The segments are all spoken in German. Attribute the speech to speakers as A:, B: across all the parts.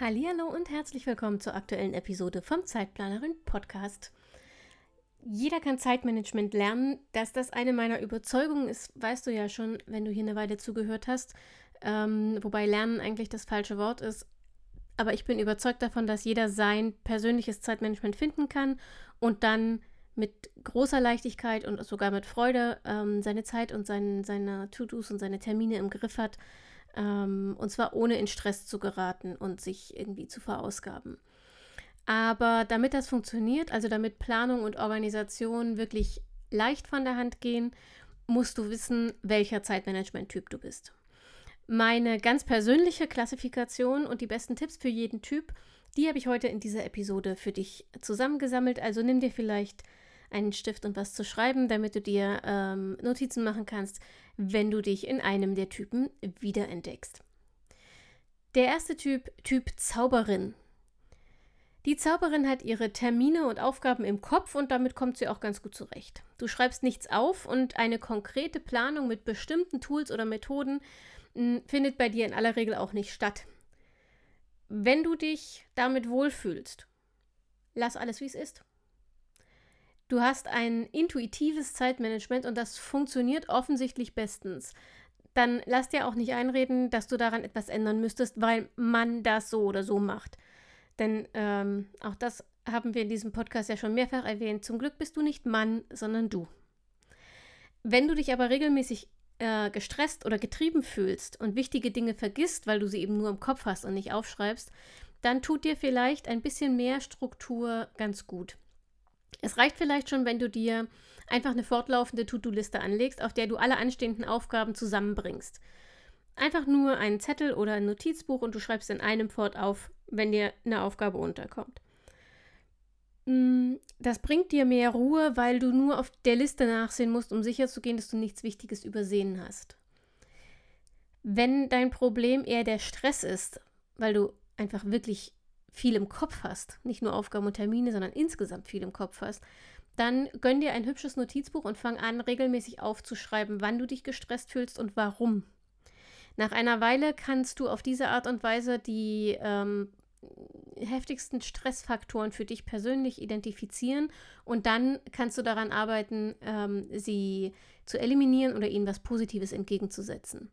A: Hallo und herzlich willkommen zur aktuellen Episode vom Zeitplanerin Podcast. Jeder kann Zeitmanagement lernen. Dass das eine meiner Überzeugungen ist, weißt du ja schon, wenn du hier eine Weile zugehört hast. Ähm, wobei Lernen eigentlich das falsche Wort ist. Aber ich bin überzeugt davon, dass jeder sein persönliches Zeitmanagement finden kann und dann mit großer Leichtigkeit und sogar mit Freude ähm, seine Zeit und sein, seine To-Dos und seine Termine im Griff hat ähm, und zwar ohne in Stress zu geraten und sich irgendwie zu verausgaben. Aber damit das funktioniert, also damit Planung und Organisation wirklich leicht von der Hand gehen, musst du wissen, welcher Zeitmanagement-Typ du bist. Meine ganz persönliche Klassifikation und die besten Tipps für jeden Typ, die habe ich heute in dieser Episode für dich zusammengesammelt. Also nimm dir vielleicht einen Stift und was zu schreiben, damit du dir ähm, Notizen machen kannst, wenn du dich in einem der Typen wiederentdeckst. Der erste Typ, Typ Zauberin. Die Zauberin hat ihre Termine und Aufgaben im Kopf und damit kommt sie auch ganz gut zurecht. Du schreibst nichts auf und eine konkrete Planung mit bestimmten Tools oder Methoden hm, findet bei dir in aller Regel auch nicht statt. Wenn du dich damit wohlfühlst, lass alles wie es ist. Du hast ein intuitives Zeitmanagement und das funktioniert offensichtlich bestens. Dann lass dir auch nicht einreden, dass du daran etwas ändern müsstest, weil man das so oder so macht. Denn ähm, auch das haben wir in diesem Podcast ja schon mehrfach erwähnt. Zum Glück bist du nicht Mann, sondern du. Wenn du dich aber regelmäßig äh, gestresst oder getrieben fühlst und wichtige Dinge vergisst, weil du sie eben nur im Kopf hast und nicht aufschreibst, dann tut dir vielleicht ein bisschen mehr Struktur ganz gut. Es reicht vielleicht schon, wenn du dir einfach eine fortlaufende To-Do-Liste anlegst, auf der du alle anstehenden Aufgaben zusammenbringst. Einfach nur einen Zettel oder ein Notizbuch und du schreibst in einem Fort auf, wenn dir eine Aufgabe unterkommt. Mm, das bringt dir mehr Ruhe, weil du nur auf der Liste nachsehen musst, um sicherzugehen, dass du nichts Wichtiges übersehen hast. Wenn dein Problem eher der Stress ist, weil du einfach wirklich viel im Kopf hast, nicht nur Aufgaben und Termine, sondern insgesamt viel im Kopf hast, dann gönn dir ein hübsches Notizbuch und fang an, regelmäßig aufzuschreiben, wann du dich gestresst fühlst und warum. Nach einer Weile kannst du auf diese Art und Weise die ähm, heftigsten Stressfaktoren für dich persönlich identifizieren und dann kannst du daran arbeiten, ähm, sie zu eliminieren oder ihnen was Positives entgegenzusetzen.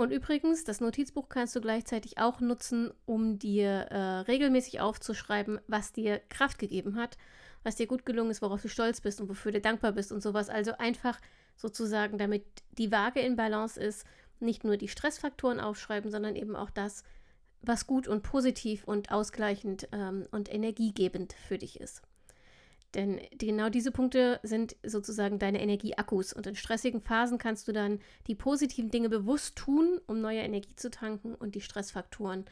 A: Und übrigens, das Notizbuch kannst du gleichzeitig auch nutzen, um dir äh, regelmäßig aufzuschreiben, was dir Kraft gegeben hat, was dir gut gelungen ist, worauf du stolz bist und wofür du dankbar bist und sowas. Also einfach sozusagen, damit die Waage in Balance ist, nicht nur die Stressfaktoren aufschreiben, sondern eben auch das, was gut und positiv und ausgleichend ähm, und energiegebend für dich ist. Denn genau diese Punkte sind sozusagen deine Energieakkus. Und in stressigen Phasen kannst du dann die positiven Dinge bewusst tun, um neue Energie zu tanken und die Stressfaktoren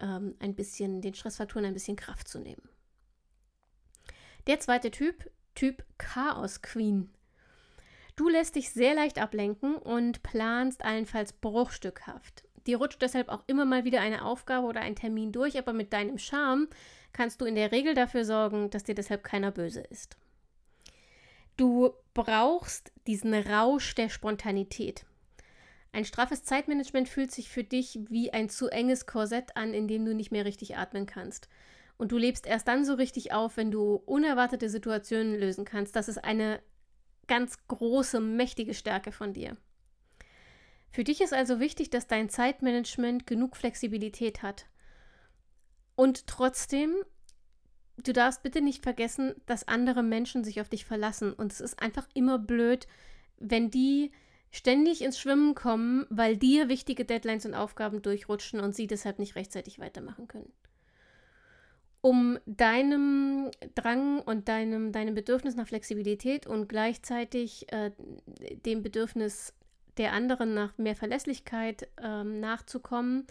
A: ähm, ein bisschen, den Stressfaktoren ein bisschen Kraft zu nehmen. Der zweite Typ, Typ Chaos Queen. Du lässt dich sehr leicht ablenken und planst allenfalls bruchstückhaft. Dir rutscht deshalb auch immer mal wieder eine Aufgabe oder ein Termin durch, aber mit deinem Charme kannst du in der Regel dafür sorgen, dass dir deshalb keiner böse ist. Du brauchst diesen Rausch der Spontanität. Ein straffes Zeitmanagement fühlt sich für dich wie ein zu enges Korsett an, in dem du nicht mehr richtig atmen kannst. Und du lebst erst dann so richtig auf, wenn du unerwartete Situationen lösen kannst. Das ist eine ganz große, mächtige Stärke von dir. Für dich ist also wichtig, dass dein Zeitmanagement genug Flexibilität hat. Und trotzdem, du darfst bitte nicht vergessen, dass andere Menschen sich auf dich verlassen. Und es ist einfach immer blöd, wenn die ständig ins Schwimmen kommen, weil dir wichtige Deadlines und Aufgaben durchrutschen und sie deshalb nicht rechtzeitig weitermachen können. Um deinem Drang und deinem, deinem Bedürfnis nach Flexibilität und gleichzeitig äh, dem Bedürfnis der anderen nach mehr Verlässlichkeit ähm, nachzukommen,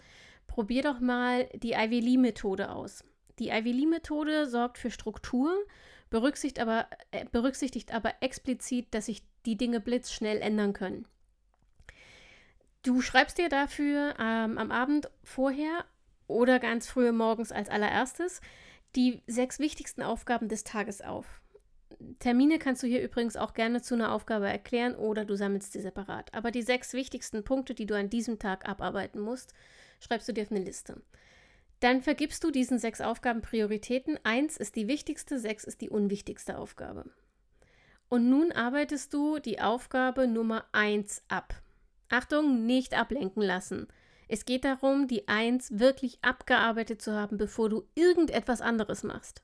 A: probier doch mal die Ivy Lee Methode aus. Die Ivy Lee-Methode sorgt für Struktur, berücksichtigt aber, äh, berücksichtigt aber explizit, dass sich die Dinge blitzschnell ändern können. Du schreibst dir dafür ähm, am Abend vorher oder ganz früh morgens als allererstes die sechs wichtigsten Aufgaben des Tages auf. Termine kannst du hier übrigens auch gerne zu einer Aufgabe erklären oder du sammelst sie separat. Aber die sechs wichtigsten Punkte, die du an diesem Tag abarbeiten musst, schreibst du dir auf eine Liste. Dann vergibst du diesen sechs Aufgaben Prioritäten. Eins ist die wichtigste, sechs ist die unwichtigste Aufgabe. Und nun arbeitest du die Aufgabe Nummer eins ab. Achtung, nicht ablenken lassen. Es geht darum, die Eins wirklich abgearbeitet zu haben, bevor du irgendetwas anderes machst.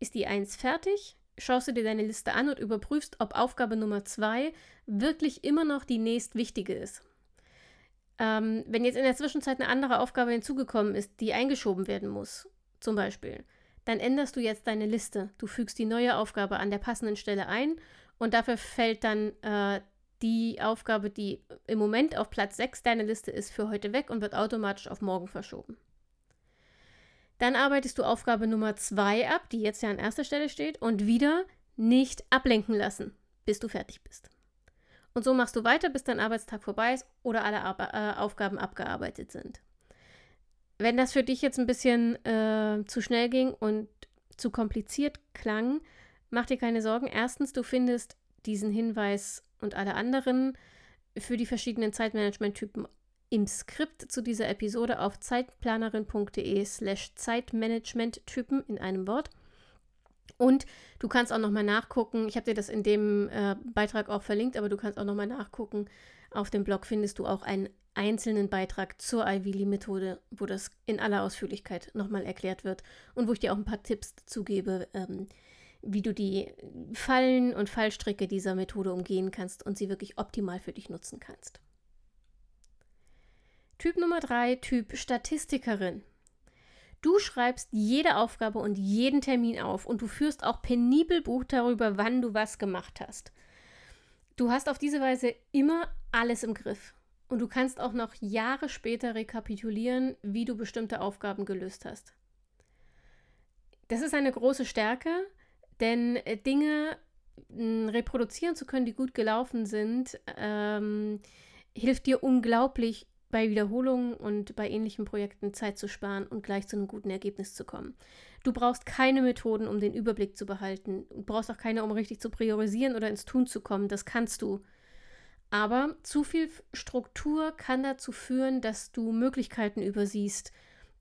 A: Ist die Eins fertig? Schaust du dir deine Liste an und überprüfst, ob Aufgabe Nummer zwei wirklich immer noch die nächstwichtige ist. Ähm, wenn jetzt in der Zwischenzeit eine andere Aufgabe hinzugekommen ist, die eingeschoben werden muss, zum Beispiel, dann änderst du jetzt deine Liste. Du fügst die neue Aufgabe an der passenden Stelle ein und dafür fällt dann äh, die Aufgabe, die im Moment auf Platz 6 deiner Liste ist, für heute weg und wird automatisch auf morgen verschoben. Dann arbeitest du Aufgabe Nummer 2 ab, die jetzt ja an erster Stelle steht, und wieder nicht ablenken lassen, bis du fertig bist. Und so machst du weiter, bis dein Arbeitstag vorbei ist oder alle Ar äh, Aufgaben abgearbeitet sind. Wenn das für dich jetzt ein bisschen äh, zu schnell ging und zu kompliziert klang, mach dir keine Sorgen. Erstens, du findest diesen Hinweis und alle anderen für die verschiedenen Zeitmanagement-Typen im Skript zu dieser Episode auf zeitplanerin.de slash Zeitmanagement-Typen in einem Wort. Und du kannst auch nochmal nachgucken, ich habe dir das in dem äh, Beitrag auch verlinkt, aber du kannst auch nochmal nachgucken. Auf dem Blog findest du auch einen einzelnen Beitrag zur Ivy Lee-Methode, wo das in aller Ausführlichkeit nochmal erklärt wird und wo ich dir auch ein paar Tipps dazu gebe, ähm, wie du die Fallen und Fallstricke dieser Methode umgehen kannst und sie wirklich optimal für dich nutzen kannst. Typ Nummer 3, Typ Statistikerin. Du schreibst jede Aufgabe und jeden Termin auf und du führst auch penibel Buch darüber, wann du was gemacht hast. Du hast auf diese Weise immer alles im Griff und du kannst auch noch Jahre später rekapitulieren, wie du bestimmte Aufgaben gelöst hast. Das ist eine große Stärke, denn äh, Dinge hm, reproduzieren zu können, die gut gelaufen sind, ähm, hilft dir unglaublich bei Wiederholungen und bei ähnlichen Projekten Zeit zu sparen und gleich zu einem guten Ergebnis zu kommen. Du brauchst keine Methoden, um den Überblick zu behalten. Du brauchst auch keine, um richtig zu priorisieren oder ins Tun zu kommen. Das kannst du. Aber zu viel Struktur kann dazu führen, dass du Möglichkeiten übersiehst,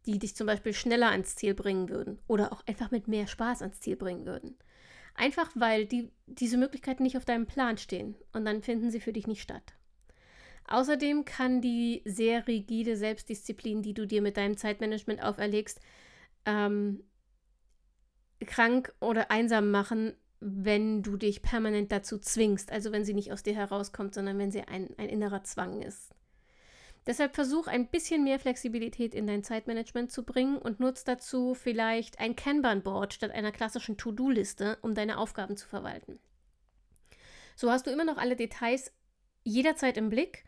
A: die dich zum Beispiel schneller ans Ziel bringen würden oder auch einfach mit mehr Spaß ans Ziel bringen würden. Einfach weil die, diese Möglichkeiten nicht auf deinem Plan stehen und dann finden sie für dich nicht statt. Außerdem kann die sehr rigide Selbstdisziplin, die du dir mit deinem Zeitmanagement auferlegst, ähm, krank oder einsam machen, wenn du dich permanent dazu zwingst. Also wenn sie nicht aus dir herauskommt, sondern wenn sie ein, ein innerer Zwang ist. Deshalb versuch ein bisschen mehr Flexibilität in dein Zeitmanagement zu bringen und nutz dazu vielleicht ein Kanban-Board statt einer klassischen To-Do-Liste, um deine Aufgaben zu verwalten. So hast du immer noch alle Details jederzeit im Blick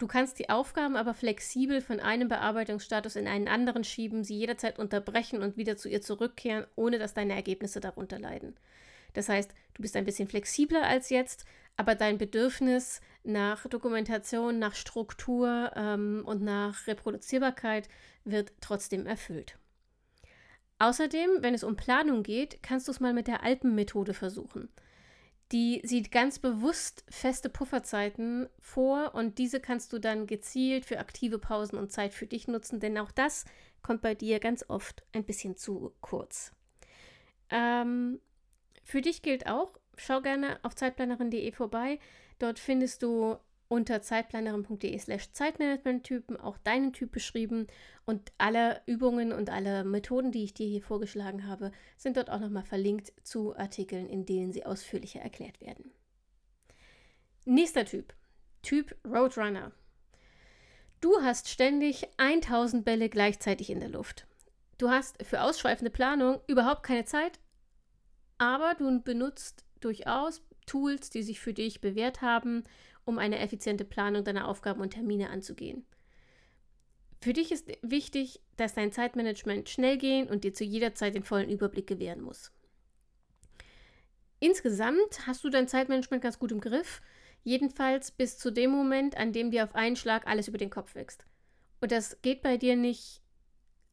A: du kannst die Aufgaben aber flexibel von einem Bearbeitungsstatus in einen anderen schieben, sie jederzeit unterbrechen und wieder zu ihr zurückkehren, ohne dass deine Ergebnisse darunter leiden. Das heißt, du bist ein bisschen flexibler als jetzt, aber dein Bedürfnis nach Dokumentation, nach Struktur ähm, und nach Reproduzierbarkeit wird trotzdem erfüllt. Außerdem, wenn es um Planung geht, kannst du es mal mit der Alpenmethode versuchen. Die sieht ganz bewusst feste Pufferzeiten vor und diese kannst du dann gezielt für aktive Pausen und Zeit für dich nutzen, denn auch das kommt bei dir ganz oft ein bisschen zu kurz. Ähm, für dich gilt auch, schau gerne auf zeitplanerin.de vorbei. Dort findest du unter zeitplanerin.de slash Zeitmanagement-Typen auch deinen Typ beschrieben und alle Übungen und alle Methoden, die ich dir hier vorgeschlagen habe, sind dort auch nochmal verlinkt zu Artikeln, in denen sie ausführlicher erklärt werden. Nächster Typ, Typ Roadrunner. Du hast ständig 1000 Bälle gleichzeitig in der Luft. Du hast für ausschweifende Planung überhaupt keine Zeit, aber du benutzt durchaus Tools, die sich für dich bewährt haben, um eine effiziente Planung deiner Aufgaben und Termine anzugehen. Für dich ist wichtig, dass dein Zeitmanagement schnell gehen und dir zu jeder Zeit den vollen Überblick gewähren muss. Insgesamt hast du dein Zeitmanagement ganz gut im Griff, jedenfalls bis zu dem Moment, an dem dir auf einen Schlag alles über den Kopf wächst. Und das geht bei dir nicht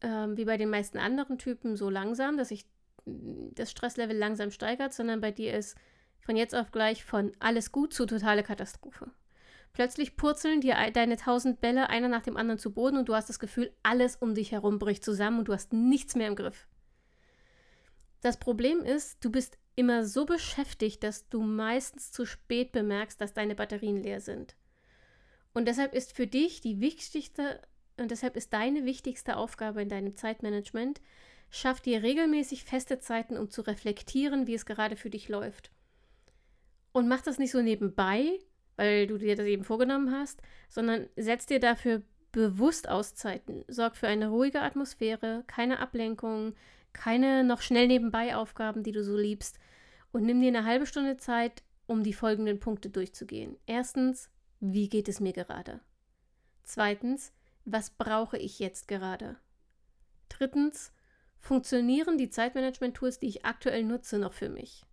A: ähm, wie bei den meisten anderen Typen so langsam, dass sich das Stresslevel langsam steigert, sondern bei dir ist von jetzt auf gleich von alles gut zu totale Katastrophe. Plötzlich purzeln dir deine tausend Bälle einer nach dem anderen zu Boden und du hast das Gefühl, alles um dich herum bricht zusammen und du hast nichts mehr im Griff. Das Problem ist, du bist immer so beschäftigt, dass du meistens zu spät bemerkst, dass deine Batterien leer sind. Und deshalb ist für dich die wichtigste und deshalb ist deine wichtigste Aufgabe in deinem Zeitmanagement, schaff dir regelmäßig feste Zeiten, um zu reflektieren, wie es gerade für dich läuft. Und mach das nicht so nebenbei, weil du dir das eben vorgenommen hast, sondern setz dir dafür bewusst Auszeiten. Sorg für eine ruhige Atmosphäre, keine Ablenkung, keine noch schnell nebenbei Aufgaben, die du so liebst. Und nimm dir eine halbe Stunde Zeit, um die folgenden Punkte durchzugehen. Erstens, wie geht es mir gerade? Zweitens, was brauche ich jetzt gerade? Drittens, funktionieren die Zeitmanagement-Tools, die ich aktuell nutze, noch für mich?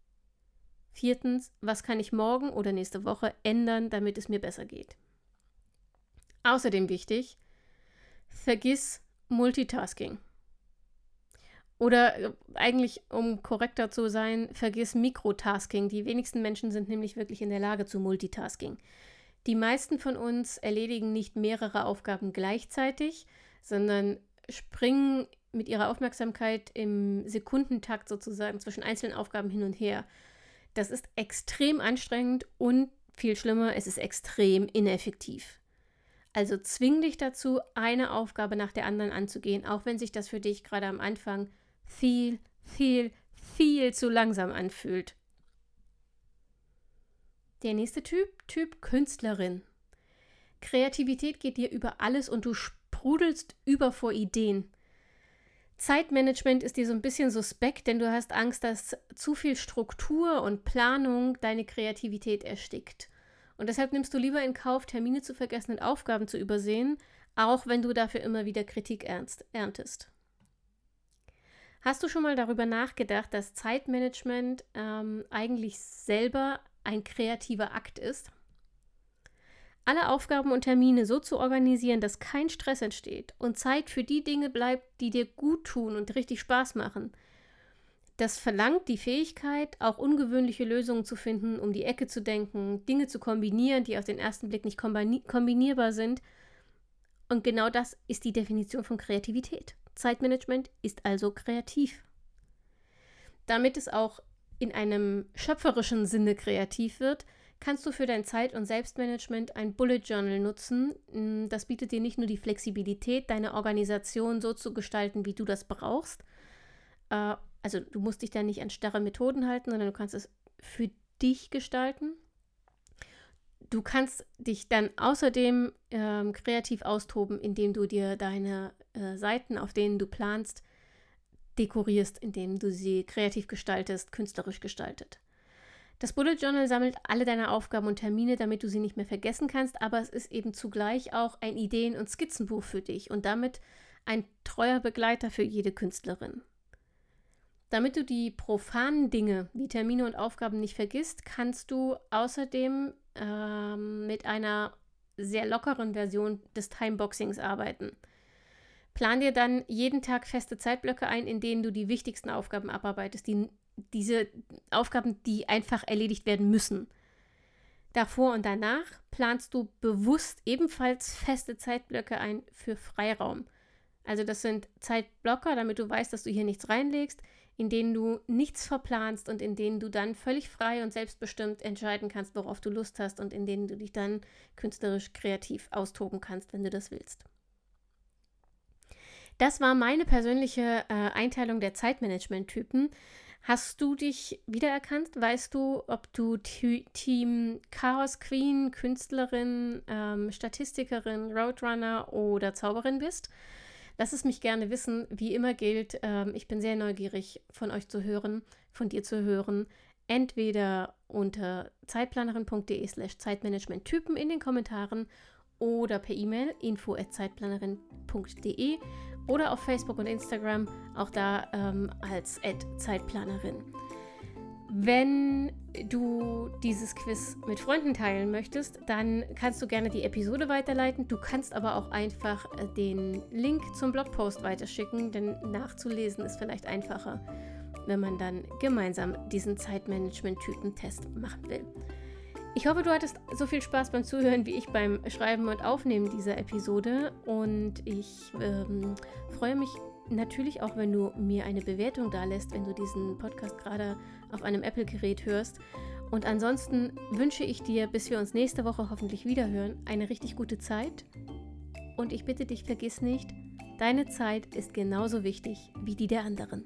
A: Viertens, was kann ich morgen oder nächste Woche ändern, damit es mir besser geht? Außerdem wichtig, vergiss Multitasking. Oder äh, eigentlich, um korrekter zu sein, vergiss Mikrotasking. Die wenigsten Menschen sind nämlich wirklich in der Lage zu Multitasking. Die meisten von uns erledigen nicht mehrere Aufgaben gleichzeitig, sondern springen mit ihrer Aufmerksamkeit im Sekundentakt sozusagen zwischen einzelnen Aufgaben hin und her. Das ist extrem anstrengend und viel schlimmer, es ist extrem ineffektiv. Also zwing dich dazu, eine Aufgabe nach der anderen anzugehen, auch wenn sich das für dich gerade am Anfang viel, viel, viel zu langsam anfühlt. Der nächste Typ, Typ Künstlerin. Kreativität geht dir über alles und du sprudelst über vor Ideen. Zeitmanagement ist dir so ein bisschen suspekt, denn du hast Angst, dass zu viel Struktur und Planung deine Kreativität erstickt. Und deshalb nimmst du lieber in Kauf, Termine zu vergessen und Aufgaben zu übersehen, auch wenn du dafür immer wieder Kritik erntest. Hast du schon mal darüber nachgedacht, dass Zeitmanagement ähm, eigentlich selber ein kreativer Akt ist? Alle Aufgaben und Termine so zu organisieren, dass kein Stress entsteht und Zeit für die Dinge bleibt, die dir gut tun und richtig Spaß machen. Das verlangt die Fähigkeit, auch ungewöhnliche Lösungen zu finden, um die Ecke zu denken, Dinge zu kombinieren, die auf den ersten Blick nicht kombinierbar sind. Und genau das ist die Definition von Kreativität. Zeitmanagement ist also kreativ. Damit es auch in einem schöpferischen Sinne kreativ wird, kannst du für dein Zeit- und Selbstmanagement ein Bullet Journal nutzen. Mm, das bietet dir nicht nur die Flexibilität, deine Organisation so zu gestalten, wie du das brauchst. Äh, also du musst dich da nicht an starre Methoden halten, sondern du kannst es für dich gestalten. Du kannst dich dann außerdem ähm, kreativ austoben, indem du dir deine äh, Seiten, auf denen du planst, dekorierst, indem du sie kreativ gestaltest, künstlerisch gestaltet. Das Bullet Journal sammelt alle deine Aufgaben und Termine, damit du sie nicht mehr vergessen kannst, aber es ist eben zugleich auch ein Ideen- und Skizzenbuch für dich und damit ein treuer Begleiter für jede Künstlerin. Damit du die profanen Dinge wie Termine und Aufgaben nicht vergisst, kannst du außerdem ähm, mit einer sehr lockeren Version des Timeboxings arbeiten. Plan dir dann jeden Tag feste Zeitblöcke ein, in denen du die wichtigsten Aufgaben abarbeitest, die diese Aufgaben, die einfach erledigt werden müssen. Davor und danach planst du bewusst ebenfalls feste Zeitblöcke ein für Freiraum. Also das sind Zeitblocker, damit du weißt, dass du hier nichts reinlegst, in denen du nichts verplanst und in denen du dann völlig frei und selbstbestimmt entscheiden kannst, worauf du Lust hast und in denen du dich dann künstlerisch kreativ austoben kannst, wenn du das willst. Das war meine persönliche äh, Einteilung der Zeitmanagement-Typen. Hast du dich wiedererkannt? Weißt du, ob du Team Chaos Queen, Künstlerin, ähm, Statistikerin, Roadrunner oder Zauberin bist? Lass es mich gerne wissen. Wie immer gilt, ähm, ich bin sehr neugierig von euch zu hören, von dir zu hören. Entweder unter zeitplanerin.de slash Zeitmanagement-Typen in den Kommentaren oder per E-Mail info@zeitplanerin.de oder auf Facebook und Instagram, auch da ähm, als Zeitplanerin. Wenn du dieses Quiz mit Freunden teilen möchtest, dann kannst du gerne die Episode weiterleiten. Du kannst aber auch einfach äh, den Link zum Blogpost weiterschicken, denn nachzulesen ist vielleicht einfacher, wenn man dann gemeinsam diesen Zeitmanagement-Typen-Test machen will. Ich hoffe, du hattest so viel Spaß beim Zuhören wie ich beim Schreiben und Aufnehmen dieser Episode und ich ähm, freue mich natürlich auch, wenn du mir eine Bewertung da lässt, wenn du diesen Podcast gerade auf einem Apple-Gerät hörst. Und ansonsten wünsche ich dir, bis wir uns nächste Woche hoffentlich wieder hören, eine richtig gute Zeit. Und ich bitte dich, vergiss nicht, deine Zeit ist genauso wichtig wie die der anderen.